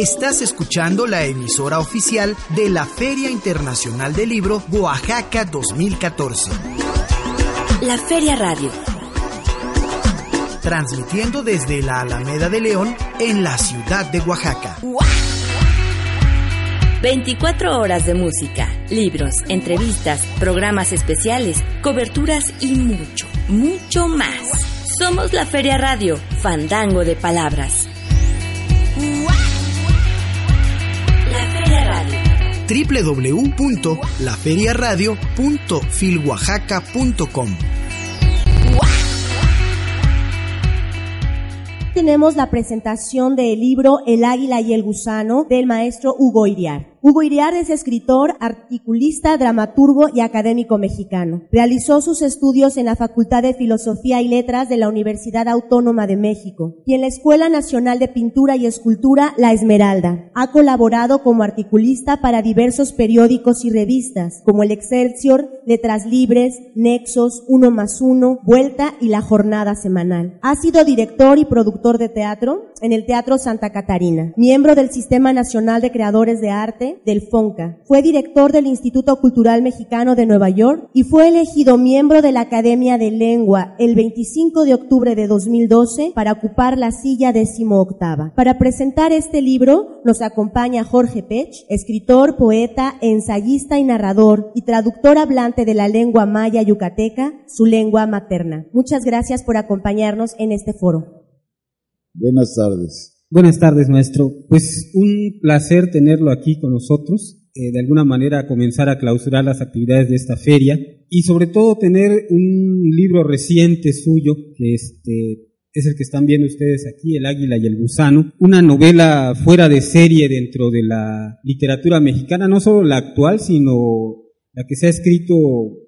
Estás escuchando la emisora oficial de la Feria Internacional del Libro Oaxaca 2014. La Feria Radio. Transmitiendo desde la Alameda de León en la ciudad de Oaxaca. 24 horas de música, libros, entrevistas, programas especiales, coberturas y mucho, mucho más. Somos la Feria Radio, fandango de palabras. www.laferiaradio.filoaxaca.com Tenemos la presentación del libro El águila y el gusano del maestro Hugo Iriar. Hugo Iriar es escritor, articulista, dramaturgo y académico mexicano. Realizó sus estudios en la Facultad de Filosofía y Letras de la Universidad Autónoma de México y en la Escuela Nacional de Pintura y Escultura La Esmeralda. Ha colaborado como articulista para diversos periódicos y revistas como El Excelsior, Letras Libres, Nexos, Uno más Uno, Vuelta y La Jornada Semanal. Ha sido director y productor de teatro en el Teatro Santa Catarina, miembro del Sistema Nacional de Creadores de Arte del FONCA. Fue director del Instituto Cultural Mexicano de Nueva York y fue elegido miembro de la Academia de Lengua el 25 de octubre de 2012 para ocupar la silla décimo octava. Para presentar este libro nos acompaña Jorge Pech, escritor, poeta, ensayista y narrador y traductor hablante de la lengua maya yucateca, su lengua materna. Muchas gracias por acompañarnos en este foro. Buenas tardes. Buenas tardes, maestro. Pues un placer tenerlo aquí con nosotros. Eh, de alguna manera comenzar a clausurar las actividades de esta feria y sobre todo tener un libro reciente suyo que este es el que están viendo ustedes aquí, El Águila y el Gusano, una novela fuera de serie dentro de la literatura mexicana, no solo la actual, sino la que se ha escrito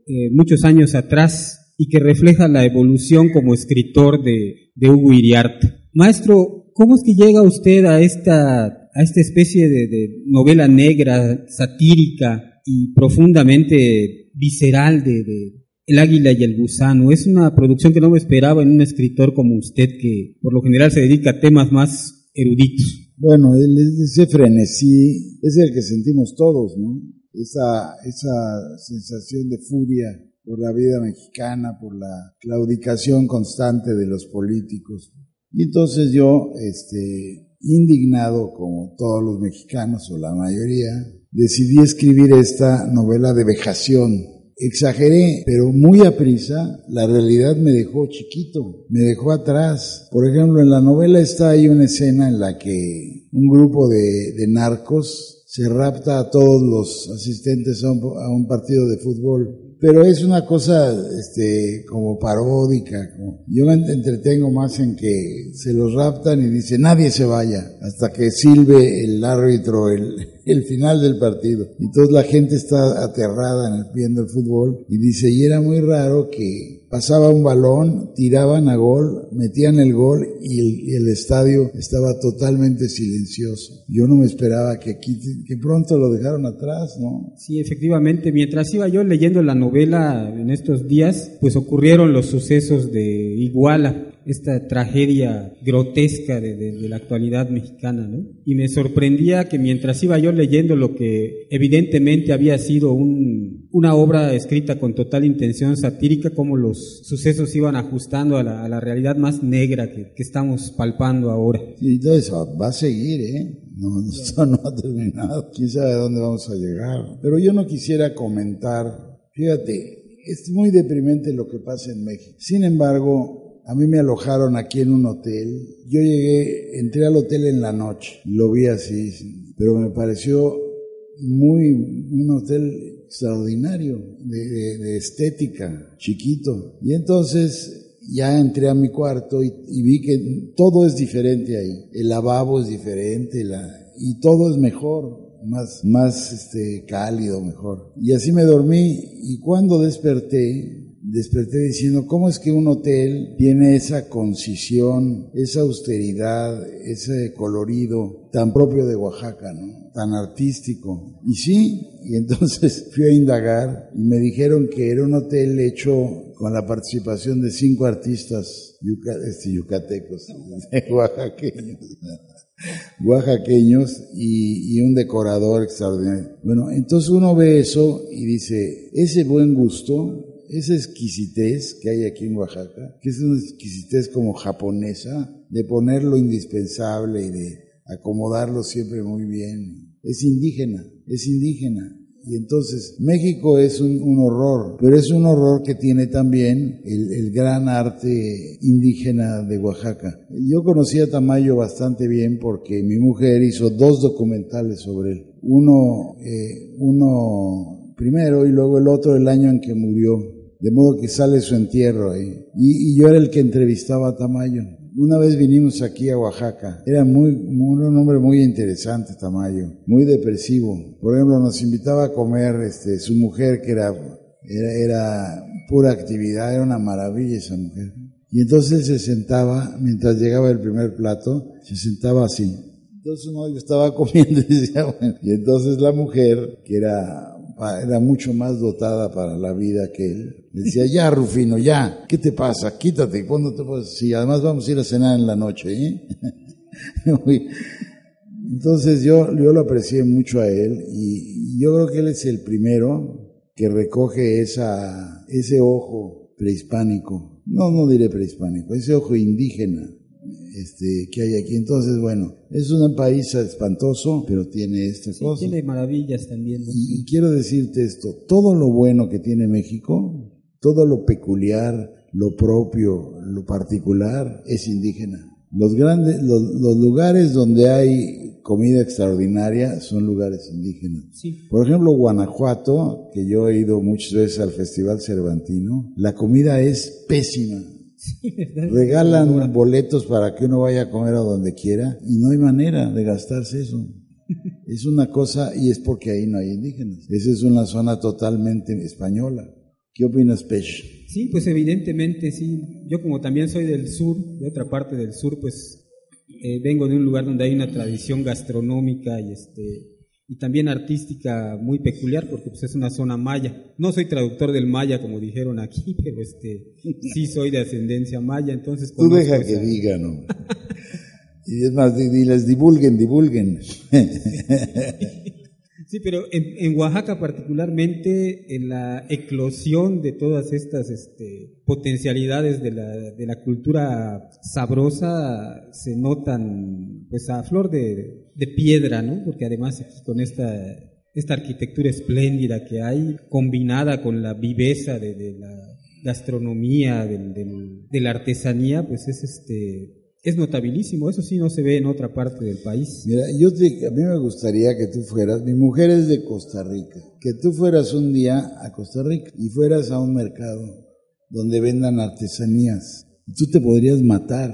eh, muchos años atrás y que refleja la evolución como escritor de, de Hugo Iriarte. Maestro, ¿cómo es que llega usted a esta, a esta especie de, novela negra, satírica y profundamente visceral de, de, El Águila y el Gusano? Es una producción que no me esperaba en un escritor como usted, que por lo general se dedica a temas más eruditos. Bueno, ese frenesí es el que sentimos todos, ¿no? Esa, esa sensación de furia por la vida mexicana, por la claudicación constante de los políticos, y entonces yo, este, indignado como todos los mexicanos o la mayoría, decidí escribir esta novela de vejación. Exageré, pero muy a prisa, la realidad me dejó chiquito, me dejó atrás. Por ejemplo, en la novela está ahí una escena en la que un grupo de, narcos se rapta a todos los asistentes a un partido de fútbol pero es una cosa este, como paródica. Como, yo me entretengo más en que se los raptan y dice nadie se vaya hasta que silbe el árbitro el, el final del partido. Entonces la gente está aterrada en el, viendo el fútbol y dice, y era muy raro que pasaba un balón, tiraban a gol, metían el gol y el, estadio estaba totalmente silencioso. Yo no me esperaba que aquí, que pronto lo dejaron atrás, ¿no? Sí, efectivamente, mientras iba yo leyendo la novela en estos días, pues ocurrieron los sucesos de Iguala, esta tragedia grotesca de, de, de, la actualidad mexicana, ¿no? Y me sorprendía que mientras iba yo leyendo lo que evidentemente había sido un, una obra escrita con total intención satírica, como los sucesos iban ajustando a la, a la realidad más negra que, que, estamos palpando ahora. Y todo eso va a seguir, ¿eh? No, esto no ha terminado. Quién sabe dónde vamos a llegar. Pero yo no quisiera comentar, fíjate, es muy deprimente lo que pasa en México. Sin embargo, a mí me alojaron aquí en un hotel. Yo llegué, entré al hotel en la noche, lo vi así, pero me pareció muy un hotel extraordinario de, estética, chiquito. Y entonces ya entré a mi cuarto y, y vi que todo es diferente ahí. El lavabo es diferente la, y todo es mejor más, más este, cálido, mejor. Y así me dormí y cuando desperté, desperté diciendo, ¿cómo es que un hotel tiene esa concisión, esa austeridad, ese colorido tan propio de Oaxaca, tan artístico? Y sí, y entonces fui a indagar y me dijeron que era un hotel hecho con la participación de cinco artistas este, yucatecos, oaxaqueños oaxaqueños y, y, un decorador extraordinario. Bueno, entonces uno ve eso y dice, ese buen gusto, esa exquisitez que hay aquí en Oaxaca, que es una exquisitez como japonesa, de poner lo indispensable y de acomodarlo siempre muy bien, es indígena, es indígena. Y entonces México es un, horror, pero es un horror que tiene también el, el, gran arte indígena de Oaxaca. Yo conocí a Tamayo bastante bien porque mi mujer hizo dos documentales sobre él. Uno, eh, uno primero y luego el otro el año en que murió. De modo que sale su entierro ahí. Y, y yo era el que entrevistaba a Tamayo. Una vez vinimos aquí a Oaxaca. Era muy, un hombre muy interesante, Tamayo, muy depresivo. Por ejemplo, nos invitaba a comer este, su mujer, que era, era, pura actividad, era una maravilla esa mujer. Y entonces él se sentaba, mientras llegaba el primer plato, se sentaba así. Entonces uno estaba comiendo y decía, bueno, y entonces la mujer, que era era mucho más dotada para la vida que él. Decía, ya Rufino, ya, ¿qué te pasa? Quítate, ¿cuándo te? Sí, además vamos a ir a cenar en la noche, ¿eh? Entonces yo, yo lo aprecié mucho a él y yo creo que él es el primero que recoge esa, ese ojo prehispánico, no, no diré prehispánico, ese ojo indígena este, que hay aquí. Entonces, bueno, es un país espantoso, pero tiene esta Sí, cosa. tiene maravillas también. ¿no? Y, y quiero decirte esto, todo lo bueno que tiene México, todo lo peculiar, lo propio, lo particular, es indígena. Los grandes, los, los lugares donde hay comida extraordinaria son lugares indígenas. Sí. Por ejemplo, Guanajuato, que yo he ido muchas veces al Festival Cervantino, la comida es pésima. Regalan boletos para que uno vaya a comer a donde quiera y no hay manera de gastarse eso. Es una cosa y es porque ahí no hay indígenas. Esa es una zona totalmente española. ¿Qué opinas, Pech? Sí, pues evidentemente sí. Yo como también soy del sur, de otra parte del sur, pues eh, vengo de un lugar donde hay una tradición gastronómica y este y también artística muy peculiar porque pues es una zona maya. No soy traductor del maya como dijeron aquí, pero este sí soy de ascendencia maya, entonces Tú deja que digan, ¿no? Y es más, di- diles, divulguen, divulguen. Sí, pero en, en Oaxaca particularmente, en la eclosión de todas estas este, potencialidades de la, de la cultura sabrosa se notan pues a flor de, de piedra, ¿no? Porque además aquí con esta, esta arquitectura espléndida que hay, combinada con la viveza de, de la gastronomía, del- del- de la artesanía, pues es este... Es notabilísimo, eso sí no se ve en otra parte del país. Mira, yo te, a mí me gustaría que tú fueras, mi mujer es de Costa Rica, que tú fueras un día a Costa Rica y fueras a un mercado donde vendan artesanías. Tú te podrías matar.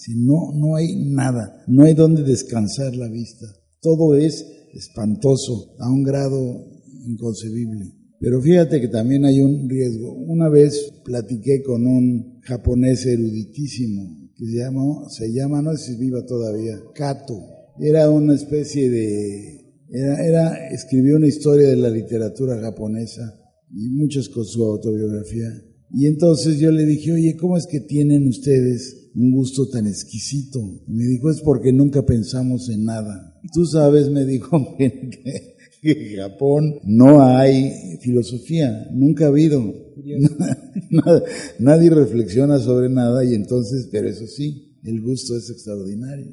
Si no, no hay nada, no hay donde descansar la vista. Todo es espantoso, a un grado inconcebible. Pero fíjate que también hay un riesgo. Una vez platiqué con un japonés eruditísimo que se llama, se llama, no sé si viva todavía, Kato. Era una especie de, era, era, escribió una historia de la literatura japonesa y muchas con su autobiografía. Y entonces yo le dije, oye, ¿cómo es que tienen ustedes un gusto tan exquisito? Y me dijo, es porque nunca pensamos en nada. Tú sabes, me dijo, que, en Japón no hay filosofía, nunca ha habido. Nada- nadie reflexiona sobre nada y entonces, pero eso sí, el gusto es extraordinario.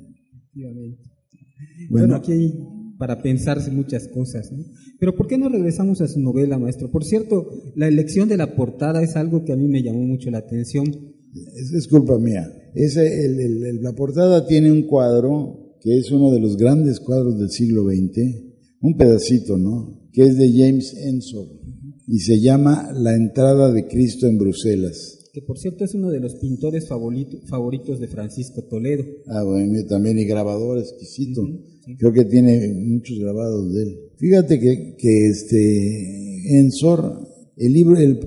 Bueno, Bueno, aquí hay para pensarse muchas cosas, ¿no? Pero ¿por qué no regresamos a su novela, maestro? Por cierto, la elección de la portada es algo que a mí me llamó mucho la atención. es, es culpa mía. Ese, el- el- el- la portada tiene un cuadro que es uno de los grandes cuadros del siglo XX, un pedacito, ¿no? Que es de James Ensor y se llama La entrada de Cristo en Bruselas. que por cierto es uno de los pintores favoritos de Francisco Toledo. Ah, bueno, también y grabador exquisito. Creo que tiene muchos grabados de él. Fíjate que, que este, en Sor, el libro, el,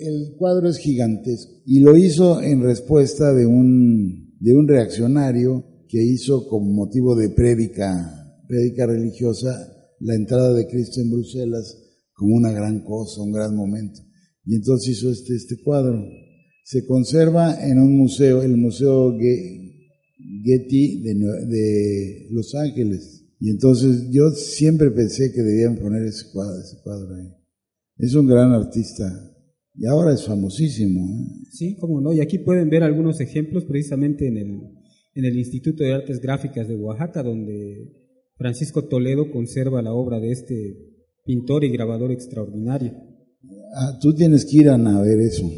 el cuadro es gigantesco y lo hizo en respuesta de un, de un reaccionario que hizo como motivo de prédica, prédica religiosa la entrada de Cristo en Bruselas como una gran cosa, un gran momento. Y entonces hizo este, este cuadro. Se conserva en un museo, el Museo Getty de, de Los Ángeles. Y entonces yo siempre pensé que debían poner ese cuadro, ese cuadro ahí. Es un gran artista. Y ahora es famosísimo. ¿eh? Sí, cómo no. Y aquí pueden ver algunos ejemplos precisamente en el, en el Instituto de Artes Gráficas de Oaxaca, donde Francisco Toledo conserva la obra de este pintor y grabador extraordinario. Ah, tú tienes que ir a ver eso.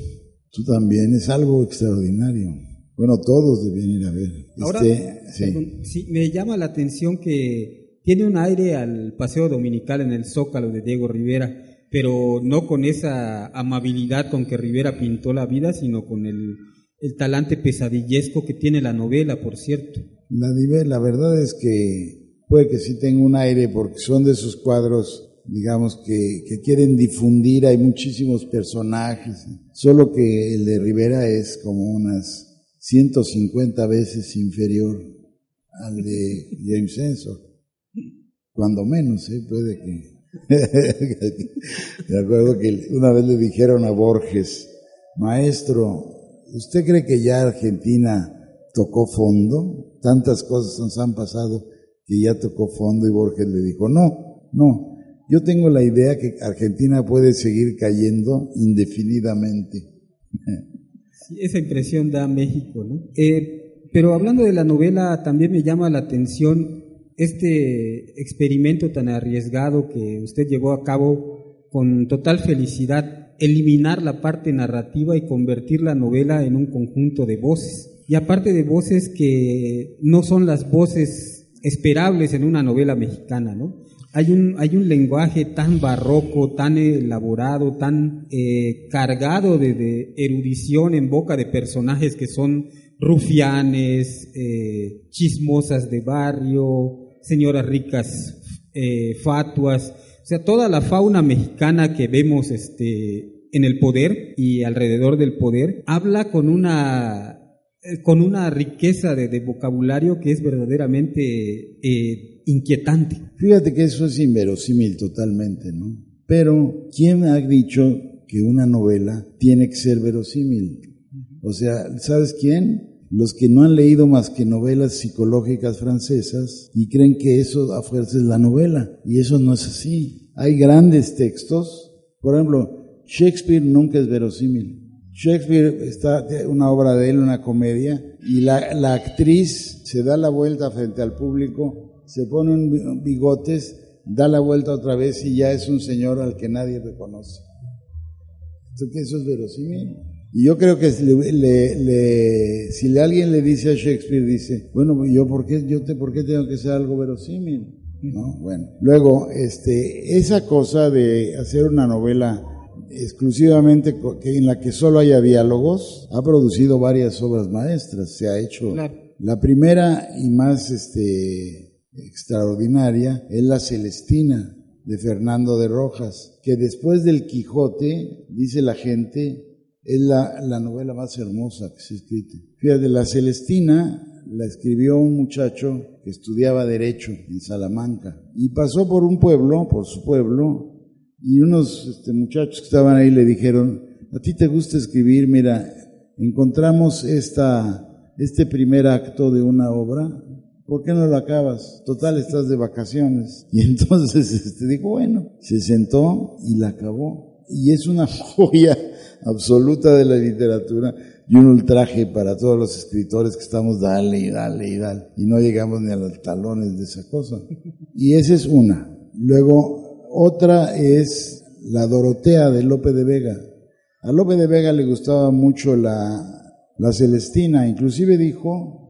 Tú también, es algo extraordinario. Bueno, todos deben ir a ver. Ahora, este, sí. me llama la atención que tiene un aire al paseo dominical en el Zócalo de Diego Rivera, pero no con esa amabilidad con que Rivera pintó la vida, sino con el, el talante pesadillesco que tiene la novela, por cierto. La, la verdad es que puede que sí tenga un aire, porque son de esos cuadros digamos, que, que, quieren difundir, hay muchísimos personajes, solo que el de Rivera es como unas 150 veces inferior al de James Ensor, cuando menos, ¿eh? puede que... Me acuerdo que una vez le dijeron a Borges, maestro, ¿usted cree que ya Argentina tocó fondo? Tantas cosas nos han pasado que ya tocó fondo y Borges le dijo, no, no, yo tengo la idea que Argentina puede seguir cayendo indefinidamente. esa impresión da México, ¿no? Eh, pero hablando de la novela, también me llama la atención este experimento tan arriesgado que usted llevó a cabo con total felicidad, eliminar la parte narrativa y convertir la novela en un conjunto de voces. Y aparte de voces que no son las voces esperables en una novela mexicana, ¿no? hay un, hay un lenguaje tan barroco, tan elaborado, tan eh, cargado de, erudición en boca de personajes que son rufianes, eh, chismosas de barrio, señoras ricas, eh, fatuas, o sea, toda la fauna mexicana que vemos este, en el poder y alrededor del poder, habla con una con una riqueza de, vocabulario que es verdaderamente inquietante. Fíjate que eso es inverosímil totalmente, ¿no? Pero, ¿quién ha dicho que una novela tiene que ser verosímil? O sea, ¿sabes quién? Los que no han leído más que novelas psicológicas francesas y creen que eso a fuerza es la novela. Y eso no es así. Hay grandes textos. Por ejemplo, Shakespeare nunca es verosímil. Shakespeare está una obra de él, una comedia, y la, actriz se da la vuelta frente al público se pone un bigotes, da la vuelta otra vez y ya es un señor al que nadie reconoce. Eso es verosímil. Y yo creo que si, le, si alguien le dice a Shakespeare, dice, bueno, yo por qué, yo te, por qué tengo que ser algo verosímil, ¿no? Bueno, luego, este, esa cosa de hacer una novela exclusivamente en la que solo haya diálogos, ha producido varias obras maestras. Se ha hecho la primera y más, este, extraordinaria es La Celestina de Fernando de Rojas, que después del Quijote, dice la gente, es la, la novela más hermosa que se ha escrito. Fíjate, La Celestina la escribió un muchacho que estudiaba Derecho en Salamanca y pasó por un pueblo, por su pueblo, y unos este, muchachos que estaban ahí le dijeron, ¿a ti te gusta escribir? Mira, encontramos esta, este primer acto de una obra ¿por qué no lo acabas? Total, estás de vacaciones. Y entonces este, dijo, bueno, se sentó y la acabó. Y es una joya absoluta de la literatura y un ultraje para todos los escritores que estamos dale y dale y dale. Y no llegamos ni a los talones de esa cosa. Y esa es una. Luego, otra es la Dorotea de Lope de Vega. A Lope de Vega le gustaba mucho la, la Celestina, inclusive dijo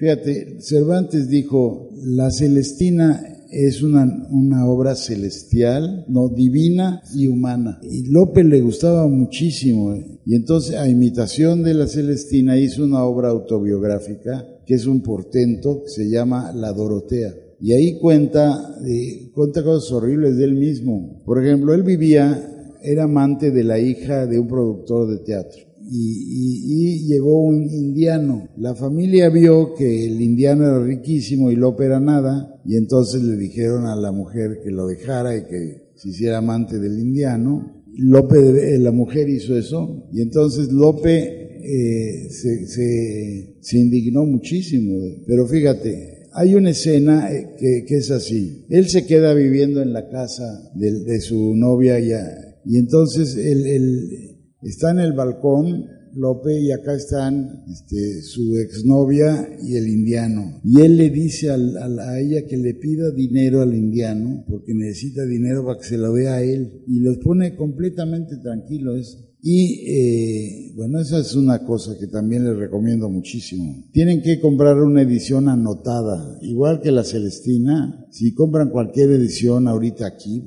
Fíjate, Cervantes dijo, la Celestina es una, una obra celestial, no divina y humana. Y Lope le gustaba muchísimo. ¿eh? Y entonces, a imitación de la Celestina, hizo una obra autobiográfica que es un portento que se llama La Dorotea. Y ahí cuenta, eh, cuenta cosas horribles de él mismo. Por ejemplo, él vivía, era amante de la hija de un productor de teatro y, llegó un indiano. La familia vio que el indiano era riquísimo y Lope era nada, y entonces le dijeron a la mujer que lo dejara y que se hiciera amante del indiano. Lope, eh, la mujer hizo eso, y entonces Lope eh, se, se, indignó muchísimo. Pero fíjate, hay una escena eh, que, es así. Él se queda viviendo en la casa de, su novia ya, y entonces él Está en el balcón Lope y acá están este, su exnovia y el indiano. Y él le dice a ella que le pida dinero al indiano porque necesita dinero para que se lo dé a él. Y los pone completamente tranquilos. Y eh, bueno, esa es una cosa que también les recomiendo muchísimo. Tienen que comprar una edición anotada, igual que la Celestina. Si compran cualquier edición ahorita aquí,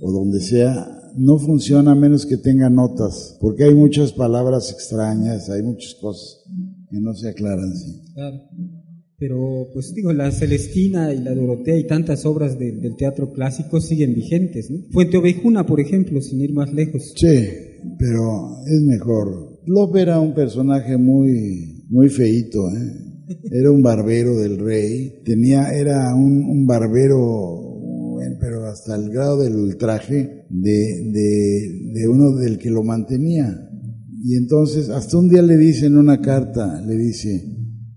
o donde sea, no funciona a menos que tenga notas, porque hay muchas palabras extrañas, hay muchas cosas que no se aclaran. Claro. Pero, pues digo, la Celestina y la Dorotea y tantas obras del teatro clásico siguen vigentes. ¿no? Fuente Ovejuna, por ejemplo, sin ir más lejos. Sí, pero es mejor. Lope era un personaje muy, muy feito, ¿eh? Era un barbero del rey. Tenía, era un, barbero pero hasta el grado del ultraje de, de, uno del que lo mantenía. Y entonces, hasta un día le dice en una carta, le dice,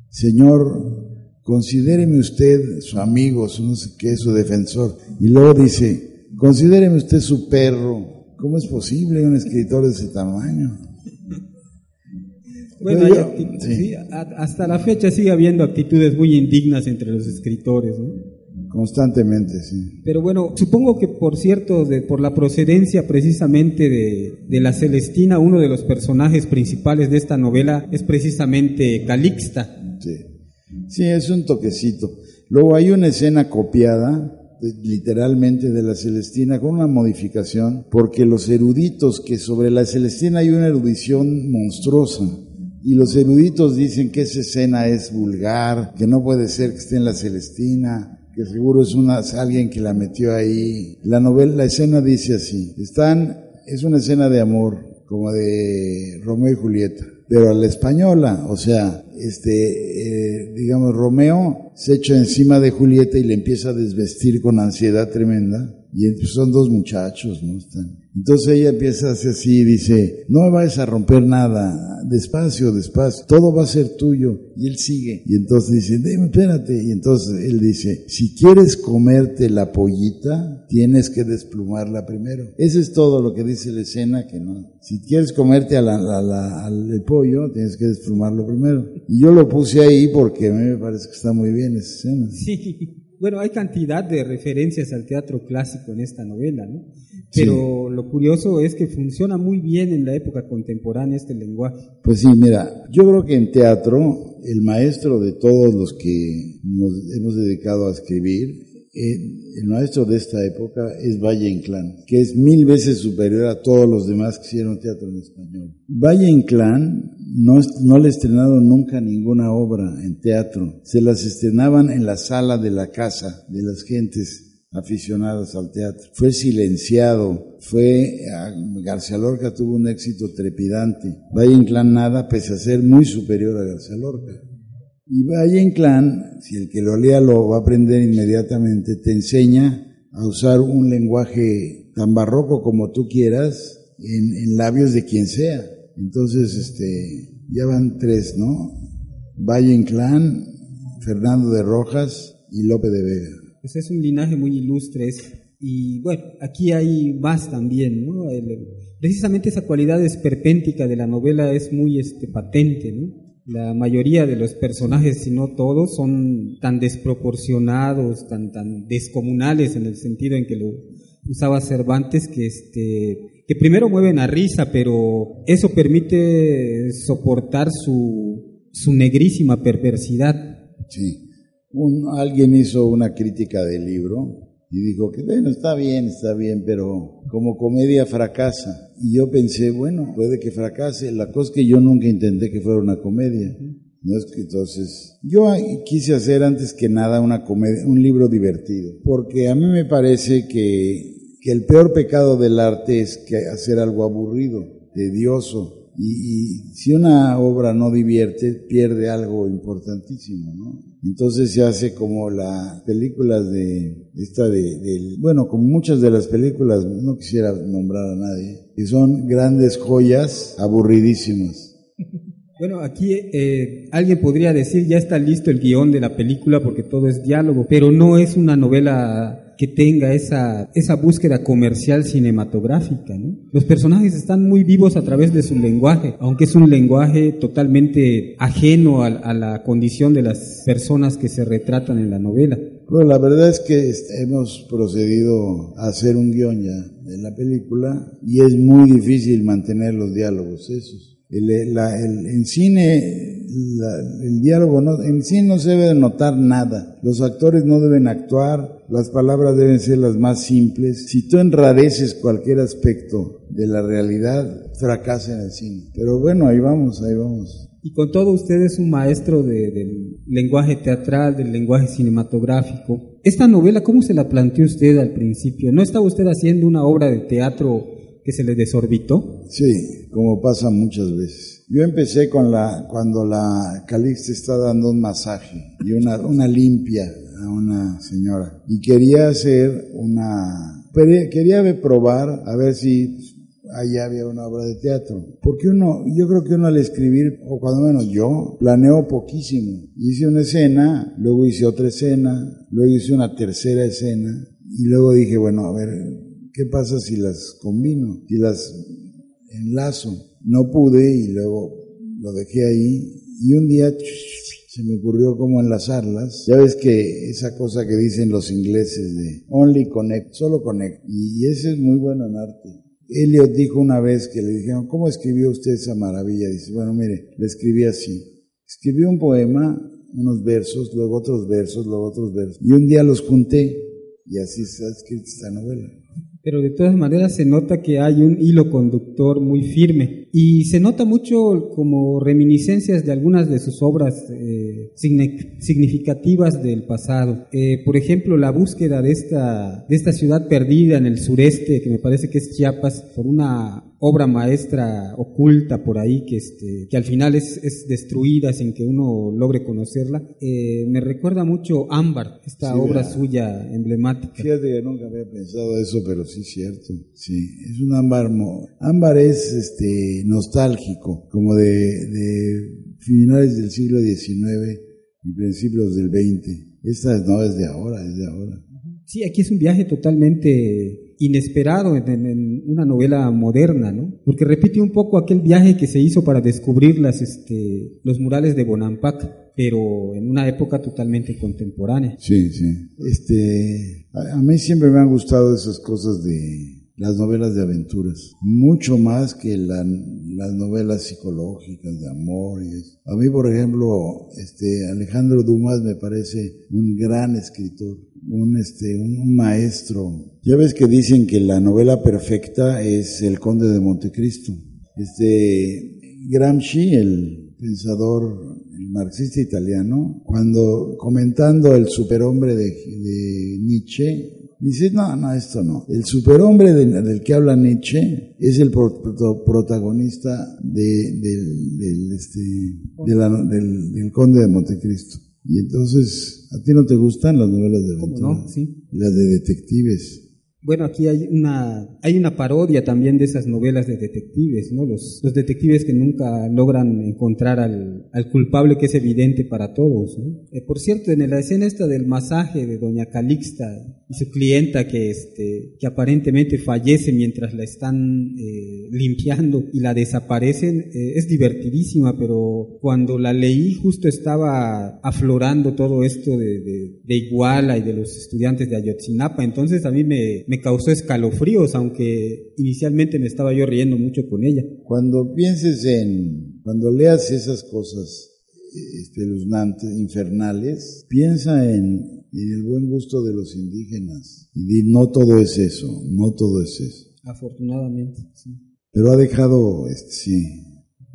Señor, considéreme usted su amigo, su no sé qué, su defensor. Y luego dice, considéreme usted su perro. ¿Cómo es posible un escritor de ese tamaño? Bueno, hasta la fecha sigue habiendo actitudes muy indignas entre los escritores. ¿no? Constantemente, sí. Pero bueno, supongo que por cierto, de, por la procedencia precisamente de, la Celestina, uno de los personajes principales de esta novela es precisamente Calixta. Sí, sí es un toquecito. Luego hay una escena copiada literalmente de la Celestina con una modificación, porque los eruditos, que sobre la Celestina hay una erudición monstruosa, y los eruditos dicen que esa escena es vulgar, que no puede ser que esté en la Celestina, que seguro es una, alguien que la metió ahí. La novela, la escena dice así, están, es una escena de amor, como de Romeo y Julieta, pero a la española, o sea, este, eh, digamos, Romeo se echa encima de Julieta y le empieza a desvestir con ansiedad tremenda, y son dos muchachos, ¿no? Están, entonces ella empieza a hacer así y dice, no me vayas a romper nada, despacio, despacio, todo va a ser tuyo. Y él sigue. Y entonces dice, Dime, espérate. Y entonces él dice, si quieres comerte la pollita, tienes que desplumarla primero. Eso es todo lo que dice la escena, que no. Si quieres comerte a la, al pollo, tienes que desplumarlo primero. Y yo lo puse ahí porque a mí me parece que está muy bien esa escena. Sí. Bueno, hay cantidad de referencias al teatro clásico en esta novela, ¿no? Pero lo curioso es que funciona muy bien en la época contemporánea este lenguaje. Pues sí, mira, yo creo que en teatro el maestro de todos los que nos hemos dedicado a escribir el maestro de esta época es Valle Inclán, que es mil veces superior a todos los demás que hicieron teatro en español. Valle Inclán no, le estrenaron nunca ninguna obra en teatro, se las estrenaban en la sala de la casa de las gentes aficionadas al teatro. Fue silenciado, fue, García Lorca tuvo un éxito trepidante. Valle Inclán nada, pese a ser muy superior a García Lorca. Y Valle Inclán, si el que lo lea lo va a aprender inmediatamente, te enseña a usar un lenguaje tan barroco como tú quieras en, labios de quien sea. Entonces, este, ya van tres, ¿no? Valle Inclán, Fernando de Rojas y Lope de Vega. Pues es un linaje muy ilustre. y bueno, aquí hay más también, ¿no? precisamente esa cualidad esperpéntica de la novela es muy este, patente, ¿no? La mayoría de los personajes, si no todos, son tan desproporcionados, tan, tan descomunales en el sentido en que lo usaba Cervantes, que, este, que primero mueven a risa, pero eso permite soportar su, su negrísima perversidad. Sí. alguien hizo una crítica del libro y dijo que bueno, está bien, está bien, pero como comedia fracasa. Y yo pensé, bueno, puede que fracase. La cosa es que yo nunca intenté que fuera una comedia. No es que entonces, yo quise hacer antes que nada una comedia, un libro divertido, porque a mí me parece que, que el peor pecado del arte es que hacer algo aburrido, tedioso, y, si una obra no divierte, pierde algo importantísimo, ¿no? Entonces se hace como las películas de esta de, bueno, como muchas de las películas, no quisiera nombrar a nadie, que son grandes joyas aburridísimas. Bueno, aquí eh, alguien podría decir ya está listo el guion de la película porque todo es diálogo, pero no es una novela que tenga esa, esa búsqueda comercial cinematográfica. ¿no? Los personajes están muy vivos a través de su lenguaje, aunque es un lenguaje totalmente ajeno a, la condición de las personas que se retratan en la novela. Bueno, la verdad es que hemos procedido a hacer un guion ya de la película y es muy difícil mantener los diálogos esos. El, en cine el diálogo no, en sí no se debe notar nada. Los actores no deben actuar, las palabras deben ser las más simples. Si tú enrareces cualquier aspecto de la realidad, fracasa en el cine. Pero bueno, ahí vamos, ahí vamos. Y con todo usted es un maestro del lenguaje teatral, del lenguaje cinematográfico. Esta novela, ¿cómo se la planteó usted al principio? ¿No estaba usted haciendo una obra de teatro que se le desorbitó? Sí, como pasa muchas veces. Yo empecé con la, cuando la Calixte está dando un masaje y una, una limpia a una señora. Y quería hacer una, quería probar a ver si allá había una obra de teatro. Porque uno, yo creo que uno al escribir, o cuando menos yo, planeo poquísimo. Hice una escena, luego hice otra escena, luego hice una tercera escena, y luego dije, bueno, a ver, ¿qué pasa si las combino? Si las enlazo no pude y luego lo dejé ahí y un día se me ocurrió cómo enlazarlas. Ya ves que esa cosa que dicen los ingleses de only connect, solo connect. Y ese es muy bueno en arte. Eliot dijo una vez que le dijeron, ¿cómo escribió usted esa maravilla? Dice, bueno, mire, le escribí así. Escribí un poema, unos versos, luego otros versos, luego otros versos. Y un día los junté y así se ha escrito esta novela. Pero de todas maneras se nota que hay un hilo conductor muy firme y se nota mucho como reminiscencias de algunas de sus obras eh, significativas del pasado. Eh, por ejemplo, la búsqueda de esta, de esta ciudad perdida en el sureste, que me parece que es Chiapas, por una obra maestra oculta por ahí que, este, que al final es, es destruida sin que uno logre conocerla. Eh, me recuerda mucho Ámbar, esta obra suya emblemática. Fíjate que nunca había pensado eso, pero sí es cierto. Sí, es un ámbar. Ámbar es este, nostálgico, como de, de finales del siglo XIX y principios del XX. Esta no es de ahora, es de ahora. Sí, aquí es un viaje totalmente inesperado en, una novela moderna, ¿no? Porque repite un poco aquel viaje que se hizo para descubrir las, este, los murales de Bonampak, pero en una época totalmente contemporánea. Sí, sí. Este, a mí siempre me han gustado esas cosas de las novelas de aventuras, mucho más que las novelas psicológicas de amor. A mí, por ejemplo, este, Alejandro Dumas me parece un gran escritor, un, este, un maestro. Ya ves que dicen que la novela perfecta es El Conde de Montecristo. Este, Gramsci, el pensador el marxista italiano, cuando comentando el superhombre de, de Nietzsche, Dice, no, no, esto no. El superhombre del, que habla Nietzsche es el protagonista de, del, este, del, conde de Montecristo. Y entonces, ¿a ti no te gustan las novelas de aventura? No, sí. Las de detectives. Bueno, aquí hay una, hay una parodia también de esas novelas de detectives, ¿no? Los, los detectives que nunca logran encontrar al, al culpable que es evidente para todos, ¿no? Eh, por cierto, en la escena esta del masaje de doña Calixta y su clienta que, este, que aparentemente fallece mientras la están eh, limpiando y la desaparecen, eh, es divertidísima, pero cuando la leí justo estaba aflorando todo esto de, de, de Iguala y de los estudiantes de Ayotzinapa, entonces a mí me me causó escalofríos, aunque inicialmente me estaba yo riendo mucho con ella. Cuando pienses en, cuando leas esas cosas, espeluznantes, infernales, piensa en, en el buen gusto de los indígenas. Y di, no todo es eso, no todo es eso. Afortunadamente, sí. Pero ha dejado, este, sí,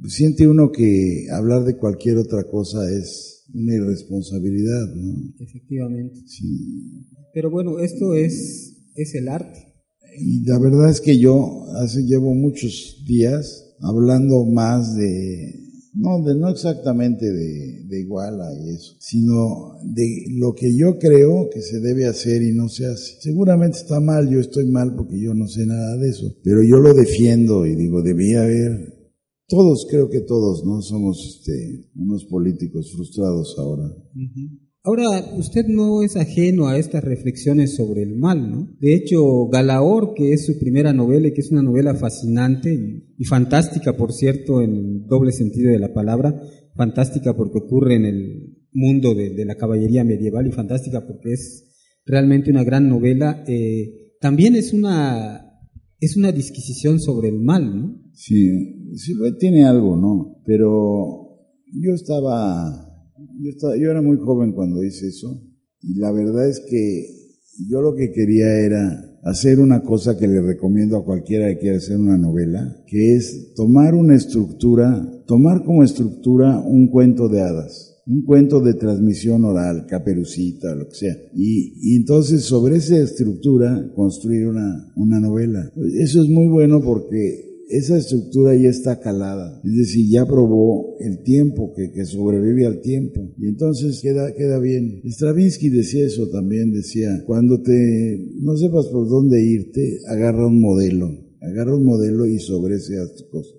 siente uno que hablar de cualquier otra cosa es una irresponsabilidad, ¿no? Efectivamente. Sí. Pero bueno, esto es, es el arte. Y la verdad es que yo hace llevo muchos días hablando más de, no, de no exactamente de, de Iguala y eso, sino de lo que yo creo que se debe hacer y no se hace. Seguramente está mal, yo estoy mal porque yo no sé nada de eso, pero yo lo defiendo y digo, debía haber, todos, creo que todos, ¿no? Somos este, unos políticos frustrados ahora. Ahora, usted no es ajeno a estas reflexiones sobre el mal, ¿no? De hecho, Galaor, que es su primera novela y que es una novela fascinante y, fantástica, por cierto, en el doble sentido de la palabra, fantástica porque ocurre en el mundo de, de la caballería medieval y fantástica porque es realmente una gran novela, eh, también es una, es una disquisición sobre el mal, ¿no? Sí, sí, tiene algo, ¿no? Pero yo estaba yo, estaba, yo era muy joven cuando hice eso y la verdad es que yo lo que quería era hacer una cosa que le recomiendo a cualquiera que quiera hacer una novela, que es tomar una estructura, tomar como estructura un cuento de hadas, un cuento de transmisión oral, caperucita, lo que sea, y, y entonces sobre esa estructura construir una, una novela. Eso es muy bueno porque esa estructura ya está calada, es decir, ya probó el tiempo, que, que, sobrevive al tiempo, y entonces queda, queda bien. Stravinsky decía eso también, decía, cuando te no sepas por dónde irte, agarra un modelo, agarra un modelo y sobre ese haz tu cosa.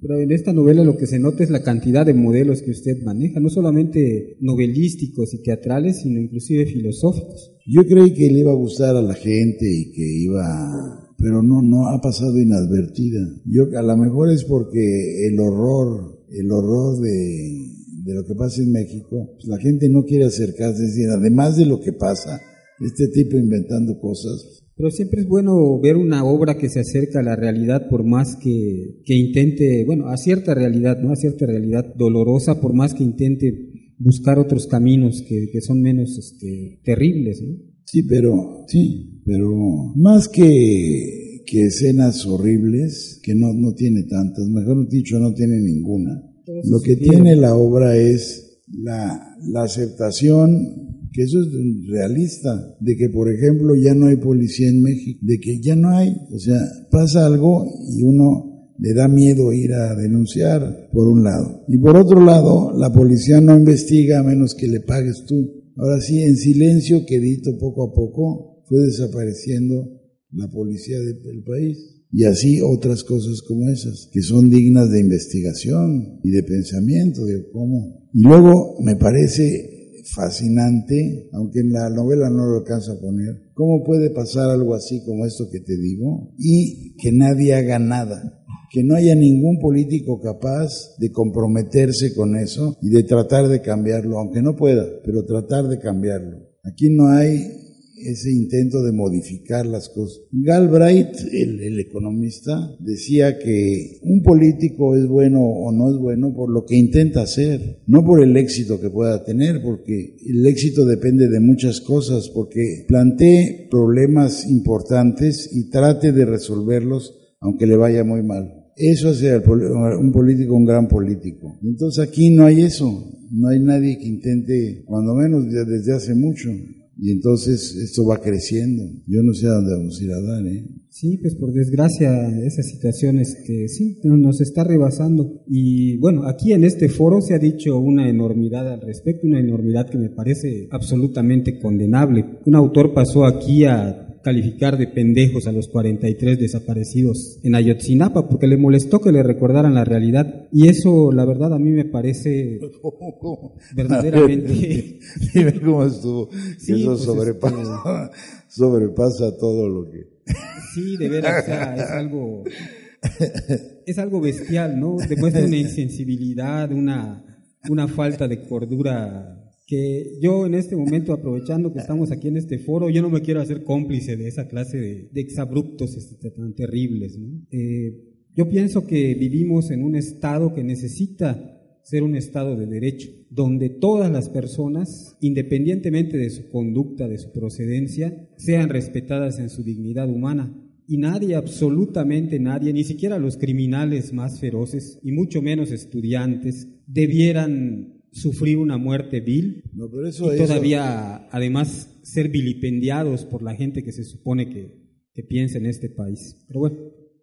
Pero en esta novela lo que se nota es la cantidad de modelos que usted maneja, no solamente novelísticos y teatrales, sino inclusive filosóficos. Yo creí que le iba a gustar a la gente y que iba pero no, no ha pasado inadvertida. Yo, a lo mejor es porque el horror, el horror de, de lo que pasa en México, pues la gente no quiere acercarse, es decir, además de lo que pasa, este tipo inventando cosas. Pero siempre es bueno ver una obra que se acerca a la realidad por más que, que intente, bueno, a cierta realidad, ¿no? A cierta realidad dolorosa, por más que intente buscar otros caminos que, que son menos este, terribles, ¿no? Sí, pero, sí, pero más que, que escenas horribles, que no, no tiene tantas, mejor dicho, no tiene ninguna. Lo que tiene la obra es la, la aceptación, que eso es realista, de que, por ejemplo, ya no hay policía en México, de que ya no hay, o sea, pasa algo y uno le da miedo ir a denunciar, por un lado. Y por otro lado, la policía no investiga a menos que le pagues tú. Ahora sí, en silencio, quedito poco a poco, fue desapareciendo la policía del país. Y así otras cosas como esas, que son dignas de investigación y de pensamiento, de cómo. Y luego me parece fascinante, aunque en la novela no lo alcanza a poner, cómo puede pasar algo así como esto que te digo y que nadie haga nada que no haya ningún político capaz de comprometerse con eso y de tratar de cambiarlo, aunque no pueda, pero tratar de cambiarlo. Aquí no hay ese intento de modificar las cosas. Galbraith, el, el, economista, decía que un político es bueno o no es bueno por lo que intenta hacer, no por el éxito que pueda tener, porque el éxito depende de muchas cosas, porque plantee problemas importantes y trate de resolverlos aunque le vaya muy mal. Eso hace un político un gran político. Entonces aquí no hay eso, no hay nadie que intente, cuando menos desde hace mucho. Y entonces esto va creciendo. Yo no sé a dónde vamos a ir a dar, ¿eh? Sí, pues por desgracia esa situación este, sí, nos está rebasando. Y bueno, aquí en este foro se ha dicho una enormidad al respecto, una enormidad que me parece absolutamente condenable. Un autor pasó aquí a calificar de pendejos a los 43 desaparecidos en Ayotzinapa porque le molestó que le recordaran la realidad y eso la verdad a mí me parece verdaderamente Dime cómo estuvo. Sí, eso pues, sobrepasa, sobrepasa todo lo que... sí de veras o sea, es algo es algo bestial no demuestra una insensibilidad una una falta de cordura que yo en este momento, aprovechando que estamos aquí en este foro, yo no me quiero hacer cómplice de esa clase de, de exabruptos este, tan terribles. Eh, yo pienso que vivimos en un estado que necesita ser un Estado de derecho, donde todas las personas, independientemente de su conducta, de su procedencia, sean respetadas en su dignidad humana. Y nadie, absolutamente nadie, ni siquiera los criminales más feroces, y mucho menos estudiantes, debieran sufrir una muerte vil No, pero eso, y eso- todavía, además, ser vilipendiados por la gente que se supone que, que piensa en este país. Pero bueno,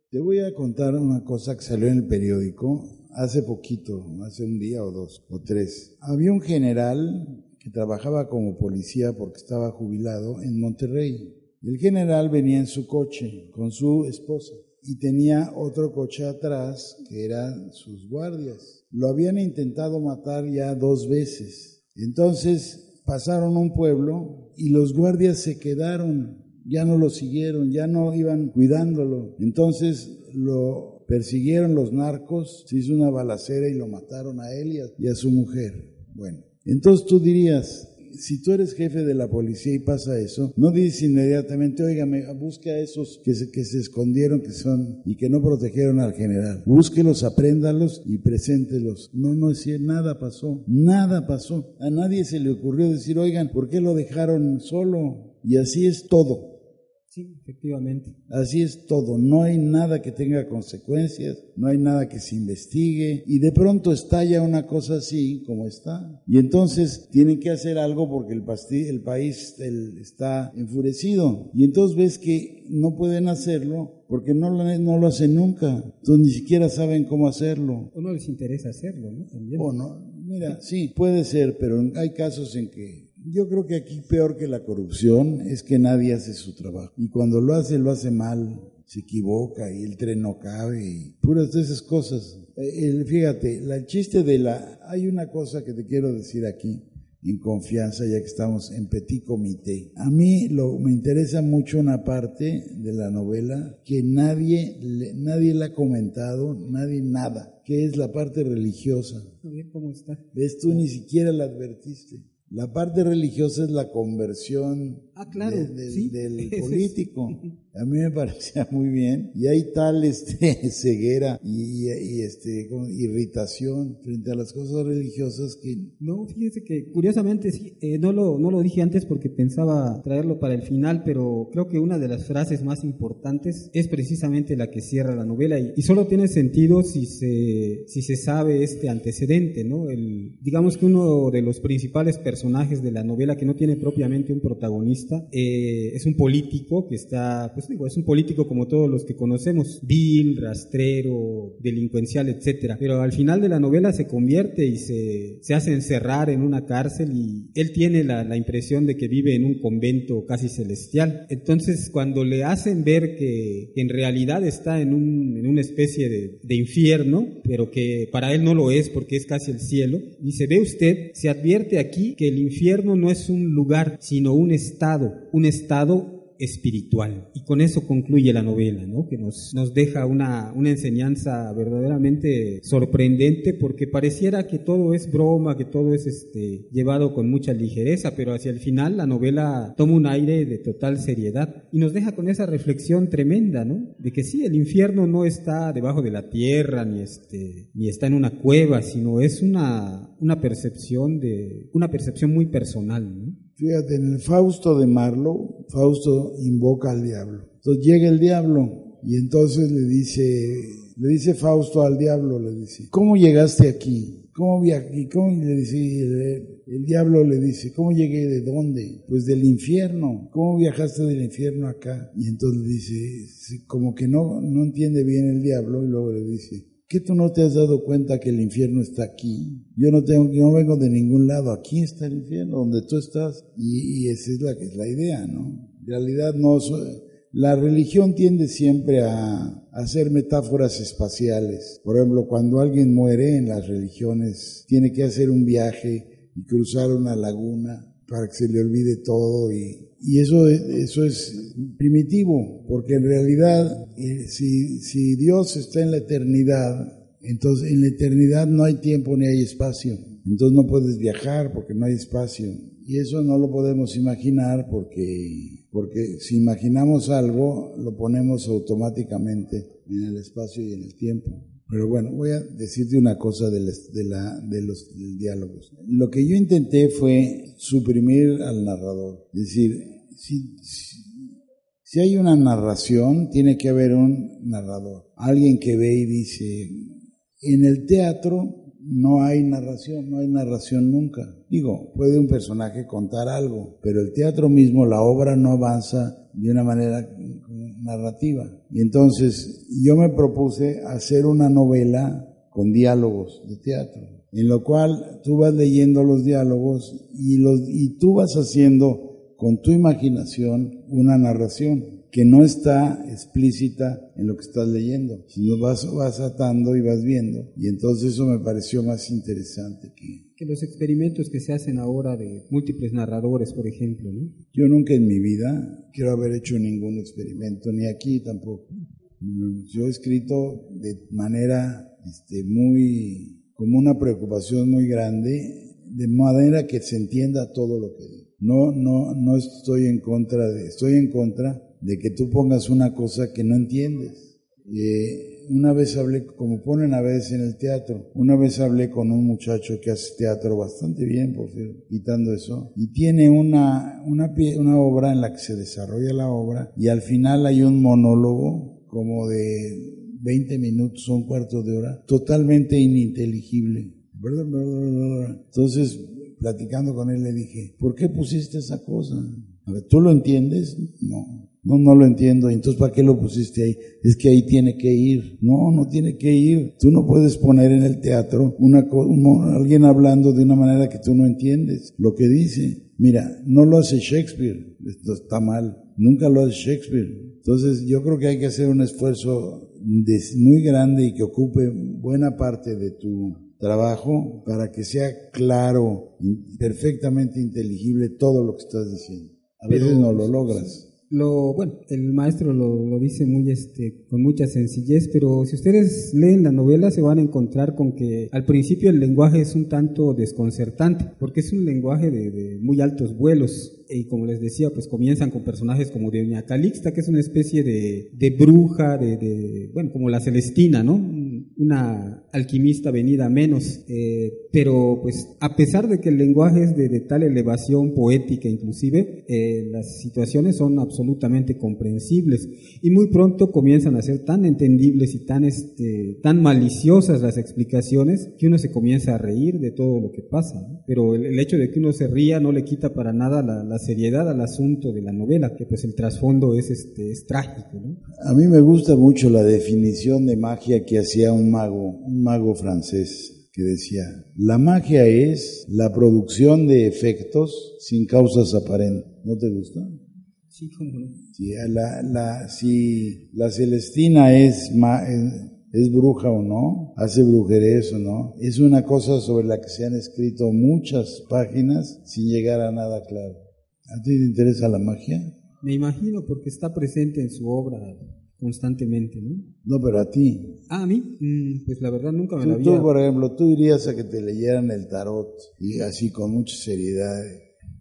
Te voy a contar una cosa que salió en el periódico hace poquito, hace un día o dos o tres. Había un general que trabajaba como policía porque estaba jubilado en Monterrey. El general venía en su coche con su esposa y tenía otro coche atrás que eran sus guardias. Lo habían intentado matar ya dos veces. Entonces pasaron un pueblo y los guardias se quedaron ya no lo siguieron, ya no iban cuidándolo. Entonces lo persiguieron los narcos, se hizo una balacera y lo mataron a él y a, y a su mujer. Bueno, entonces tú dirías, si tú eres jefe de la policía y pasa eso, no dices inmediatamente, oígame, busque a esos que se, que se escondieron que son y que no protegieron al general. Búsquelos, apréndalos y preséntelos. No, no es nada pasó, nada pasó. A nadie se le ocurrió decir, oigan, ¿por qué lo dejaron solo? Y así es todo. Sí, efectivamente. Así es todo, no hay nada que tenga consecuencias, no hay nada que se investigue y de pronto estalla una cosa así como está. Y entonces tienen que hacer algo porque el, país el- está enfurecido. Y entonces ves que no pueden hacerlo porque no lo, no lo hacen nunca. Entonces ni siquiera saben cómo hacerlo. O no les interesa hacerlo, ¿no? También. O no, mira, sí, puede ser, pero hay casos en que yo creo que aquí peor que la corrupción es que nadie hace su trabajo. Y cuando lo hace, lo hace mal, se equivoca y el tren no cabe y puras de esas cosas. Eh, el- fíjate, la, el chiste de la... Hay una cosa que te quiero decir aquí en confianza, ya que estamos en petit comité. A mí lo, me interesa mucho una parte de la novela que nadie, le- nadie la ha comentado, nadie nada, que es la parte religiosa. Cómo está. ¿Ves? Tú ni siquiera la advertiste. La parte religiosa es la conversión Ah, claro, de- del- sí. del político. A mí me parecía muy bien. Y hay tal este, ceguera y, y, este, como irritación frente a las cosas religiosas que No, fíjese que curiosamente sí, eh, no, lo, no lo dije antes porque pensaba traerlo para el final, pero creo que una de las frases más importantes es precisamente la que cierra la novela y, y solo tiene sentido si se, si se sabe este antecedente, ¿no? El, digamos que uno de los principales personajes de la novela que no tiene propiamente un protagonista eh, es un político que está, pues digo, es un político como todos los que conocemos, vil, rastrero, delincuencial, etcétera. Pero al final de la novela se convierte y se, se hace encerrar en una cárcel y él tiene la, la impresión de que vive en un convento casi celestial. Entonces, cuando le hacen ver que en realidad está en, un, en una especie de, de infierno, pero que para él no lo es porque es casi el cielo, dice, ve usted, se advierte aquí que el infierno no es un lugar, sino un estado, un estado espiritual. Y con eso concluye la novela, ¿no? que nos, nos deja una, una enseñanza verdaderamente sorprendente porque pareciera que todo es broma, que todo es este, llevado con mucha ligereza, pero hacia el final la novela toma un aire de total seriedad y nos deja con esa reflexión tremenda, ¿no? de que sí, el infierno no está debajo de la tierra ni, este, ni está en una cueva, sino es una, una percepción de una percepción muy personal. ¿no? Fíjate, en el Fausto de Marlowe, Fausto invoca al diablo. Entonces llega el diablo y entonces le dice, le dice Fausto al diablo, le dice, ¿cómo llegaste aquí? ¿Cómo viajé? ¿Cómo? Y le dice, el, diablo le dice, ¿cómo llegué? ¿De dónde? Pues del infierno. ¿Cómo viajaste del infierno acá? Y entonces le dice, como que no, no entiende bien el diablo y luego le dice, ¿Qué tú no te has dado cuenta que el infierno está aquí? Yo no tengo, yo no vengo de ningún lado. Aquí está el infierno, donde tú estás. Y, y esa es la que es la idea, ¿no? En realidad no, la religión tiende siempre a hacer metáforas espaciales. Por ejemplo, cuando alguien muere en las religiones, tiene que hacer un viaje y cruzar una laguna para que se le olvide todo y, y eso, es- eso es primitivo, porque en realidad eh, si, si Dios está en la eternidad, entonces en la eternidad no hay tiempo ni hay espacio, entonces no puedes viajar porque no hay espacio y eso no lo podemos imaginar porque, porque si imaginamos algo lo ponemos automáticamente en el espacio y en el tiempo. Pero bueno, voy a decirte una cosa de, de, la, de los diálogos. Lo que yo intenté fue suprimir al narrador. Es decir, si, si hay una narración, tiene que haber un narrador. Alguien que ve y dice, en el teatro no hay narración, no hay narración nunca. Digo, puede un personaje contar algo, pero el teatro mismo, la obra no avanza de una manera narrativa. Y entonces yo me propuse hacer una novela con diálogos de teatro, en lo cual tú vas leyendo los diálogos y, los, y tú vas haciendo con tu imaginación una narración que no está explícita en lo que estás leyendo, sino vas, vas atando y vas viendo. Y entonces eso me pareció más interesante que... Que los experimentos que se hacen ahora de múltiples narradores, por ejemplo, ¿no? Yo nunca en mi vida quiero haber hecho ningún experimento, ni aquí tampoco. Yo he escrito de manera este, muy, como una preocupación muy grande, de manera que se entienda todo lo que digo. No, no, no estoy en contra de, estoy en contra de que tú pongas una cosa que no entiendes. Eh, una vez hablé, como ponen a veces en el teatro, una vez hablé con un muchacho que hace teatro bastante bien, por cierto, quitando eso, y tiene una, una, una obra en la que se desarrolla la obra y al final hay un monólogo como de 20 minutos o un cuarto de hora, totalmente ininteligible. Entonces, platicando con él, le dije, ¿por qué pusiste esa cosa? A ver, ¿tú lo entiendes? No. No, no lo entiendo. Entonces, ¿para qué lo pusiste ahí? Es que ahí tiene que ir. No, no tiene que ir. Tú no puedes poner en el teatro una, alguien hablando de una manera que tú no entiendes lo que dice. Mira, no lo hace Shakespeare. Esto está mal. Nunca lo hace Shakespeare. Entonces, yo creo que hay que hacer un esfuerzo muy grande y que ocupe buena parte de tu trabajo para que sea claro, perfectamente inteligible todo lo que estás diciendo. A veces no lo logras lo bueno el maestro lo, lo, dice muy este con mucha sencillez pero si ustedes leen la novela se van a encontrar con que al principio el lenguaje es un tanto desconcertante porque es un lenguaje de, de muy altos vuelos y como les decía, pues comienzan con personajes como de Doña Calixta, que es una especie de, de bruja, de, de, bueno, como la Celestina, ¿no? Una alquimista venida menos. Eh, pero pues a pesar de que el lenguaje es de, de tal elevación poética inclusive, eh, las situaciones son absolutamente comprensibles y muy pronto comienzan a ser tan entendibles y tan, este, tan maliciosas las explicaciones que uno se comienza a reír de todo lo que pasa. ¿no? Pero el, el, hecho de que uno se ría no le quita para nada la, la seriedad al asunto de la novela, que pues el trasfondo es, este, es trágico. ¿no? A mí me gusta mucho la definición de magia que hacía un mago, un mago francés, que decía, la magia es la producción de efectos sin causas aparentes. ¿No te gusta? Sí, cómo no. Sí, la, la, si la Celestina es, ma, es bruja o no, hace brujerías o no, es una cosa sobre la que se han escrito muchas páginas sin llegar a nada claro. ¿A ti te interesa la magia? Me imagino porque está presente en su obra constantemente, ¿no? No, pero a ti. Ah, a mí, mm, pues la verdad nunca me tú, la había... Tú, por ejemplo, tú irías a que te leyeran el tarot y así con mucha seriedad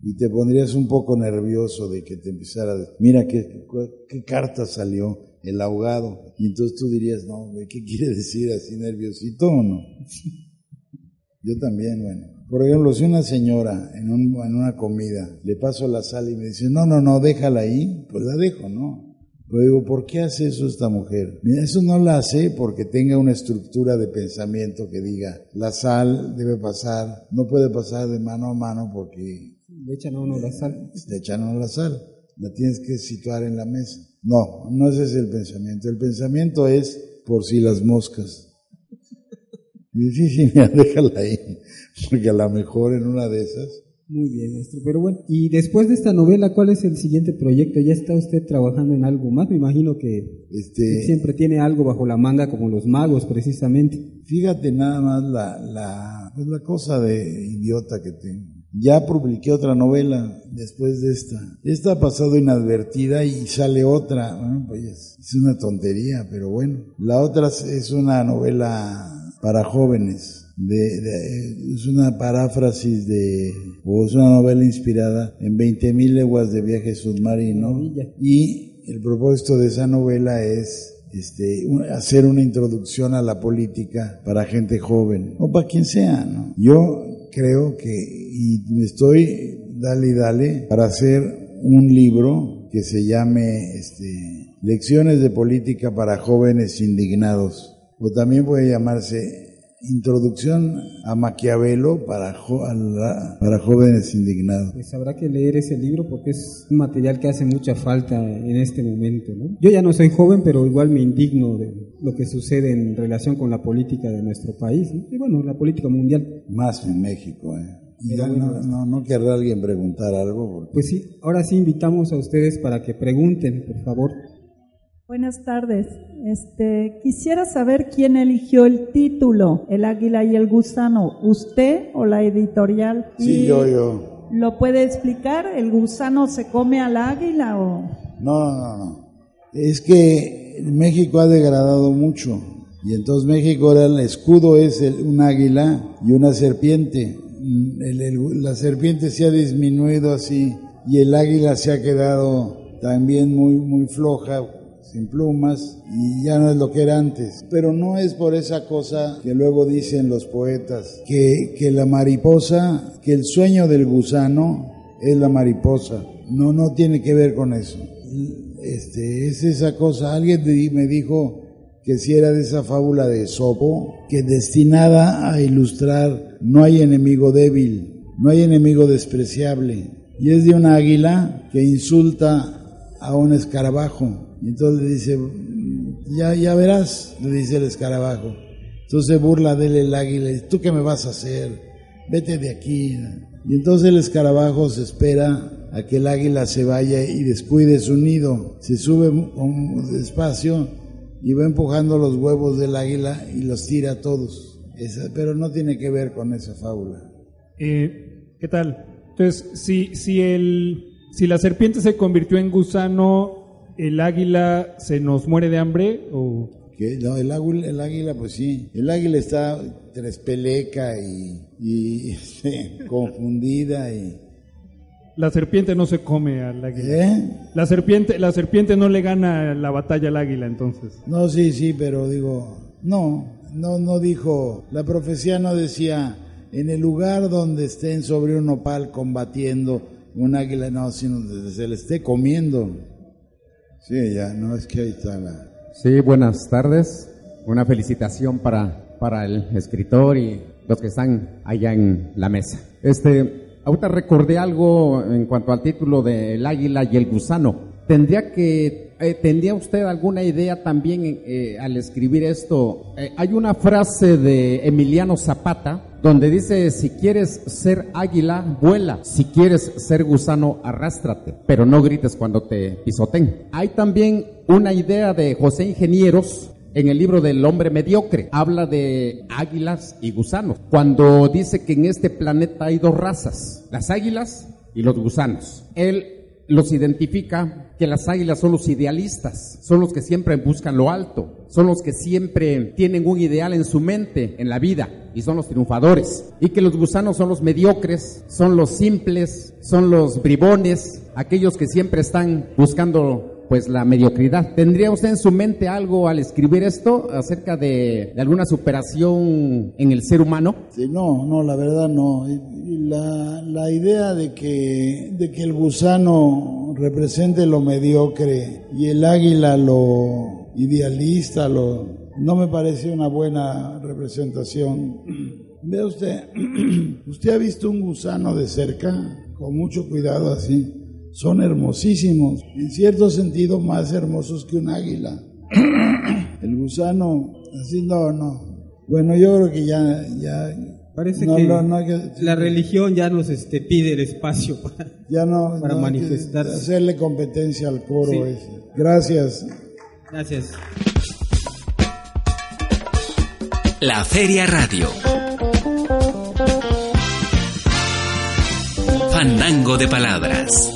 y te pondrías un poco nervioso de que te empezara a mira qué, qué carta salió, el ahogado. Y entonces tú dirías, no, ¿qué quiere decir así nerviosito o no? Yo también, bueno. Por ejemplo, si una señora en, un, en una comida le paso la sal y me dice, no, no, no, déjala ahí, pues la dejo, ¿no? Pero digo, ¿por qué hace eso esta mujer? Mira, eso no la hace porque tenga una estructura de pensamiento que diga, la sal debe pasar, no puede pasar de mano a mano porque... Le echan a uno la sal. Le echan a uno la sal, la tienes que situar en la mesa. No, no ese es el pensamiento. El pensamiento es por si las moscas. Y sí, sí, mira, déjala ahí, porque a lo mejor en una de esas. Muy bien, maestro. Pero bueno, y después de esta novela, ¿cuál es el siguiente proyecto? ¿Ya está usted trabajando en algo más? Me imagino que este, siempre tiene algo bajo la manga, como los magos, precisamente. Fíjate nada más la, la, pues la cosa de idiota que tengo. Ya publiqué otra novela después de esta. Esta ha pasado inadvertida y sale otra. Bueno, pues es una tontería, pero bueno. La otra es una novela para jóvenes. De, de, es una paráfrasis de, o es una novela inspirada en 20.000 leguas de viaje submarino. Y el propósito de esa novela es este, hacer una introducción a la política para gente joven o para quien sea. ¿no? Yo creo que, y me estoy dale y dale, para hacer un libro que se llame este, Lecciones de Política para Jóvenes Indignados, o también puede llamarse Introducción a Maquiavelo para, para jóvenes indignados. Pues habrá que leer ese libro porque es un material que hace mucha falta en este momento. Yo ya no soy joven, pero igual me indigno de lo que sucede en relación con la política de nuestro país y bueno, la política mundial. Más en México, ¿eh? no, no, no, querrá alguien preguntar algo. Pues sí, ahora sí invitamos a ustedes para que pregunten, por favor. Buenas tardes. Este, quisiera saber quién eligió el título, El Águila y el Gusano, usted o la editorial. Sí, yo, yo. ¿Lo puede explicar? ¿El gusano se come al águila o...? No, no, no. Es que México ha degradado mucho. Y entonces México ahora el escudo es un águila y una serpiente. la serpiente se ha disminuido así y el águila se ha quedado también muy, muy floja sin plumas y ya no es lo que era antes. Pero no es por esa cosa que luego dicen los poetas, que, que la mariposa, que el sueño del gusano es la mariposa. No, no tiene que ver con eso. Este, es esa cosa. Alguien me dijo que si era de esa fábula de Sopo, que destinada a ilustrar no hay enemigo débil, no hay enemigo despreciable. Y es de una águila que insulta a un escarabajo y entonces dice, ya, ya verás, le dice el escarabajo. Entonces burla de él el águila, ¿tú qué me vas a hacer? Vete de aquí. Y entonces el escarabajo se espera a que el águila se vaya y descuide su nido. Se sube despacio y va empujando los huevos del águila y los tira a todos. pero no tiene que ver con esa fábula. Eh, ¿Qué tal? Entonces, si, si, el, si la serpiente se convirtió en gusano el águila se nos muere de hambre o no, el águila, el águila, pues sí. El águila está trespeleca y, y este, confundida y. La serpiente no se come al águila. ¿Eh? La serpiente, la serpiente no le gana la batalla al águila, entonces. No, sí, sí, pero digo, no, no, no dijo. La profecía no decía en el lugar donde estén sobre un nopal combatiendo un águila, no, sino donde se le esté comiendo. Sí, ya, no es que ahí está la... Sí, buenas tardes. Una felicitación para, para el escritor y los que están allá en la mesa. Este, ahorita recordé algo en cuanto al título de El águila y el gusano. Tendría que, eh, ¿tendría usted alguna idea también eh, al escribir esto? Eh, hay una frase de Emiliano Zapata donde dice, si quieres ser águila, vuela. Si quieres ser gusano, arrástrate, pero no grites cuando te pisoten. Hay también una idea de José Ingenieros en el libro del hombre mediocre. Habla de águilas y gusanos. Cuando dice que en este planeta hay dos razas, las águilas y los gusanos. Él los identifica que las águilas son los idealistas, son los que siempre buscan lo alto, son los que siempre tienen un ideal en su mente, en la vida, y son los triunfadores. Y que los gusanos son los mediocres, son los simples, son los bribones, aquellos que siempre están buscando pues la mediocridad. ¿Tendría usted en su mente algo al escribir esto acerca de, alguna superación en el ser humano? Sí, no, no, la verdad no. La, idea de que, de que el gusano represente lo mediocre y el águila lo idealista, lo, no me parece una buena representación. Vea usted, usted ha visto un gusano de cerca, con mucho cuidado así son hermosísimos, en cierto sentido más hermosos que un águila. El gusano, así no, no. Bueno, yo creo que ya... ya Parece que, la religión ya nos este, pide el espacio para, ya no, para manifestarse. Hacerle competencia al coro ese. Gracias. Gracias. La Feria Radio. Fandango de Palabras.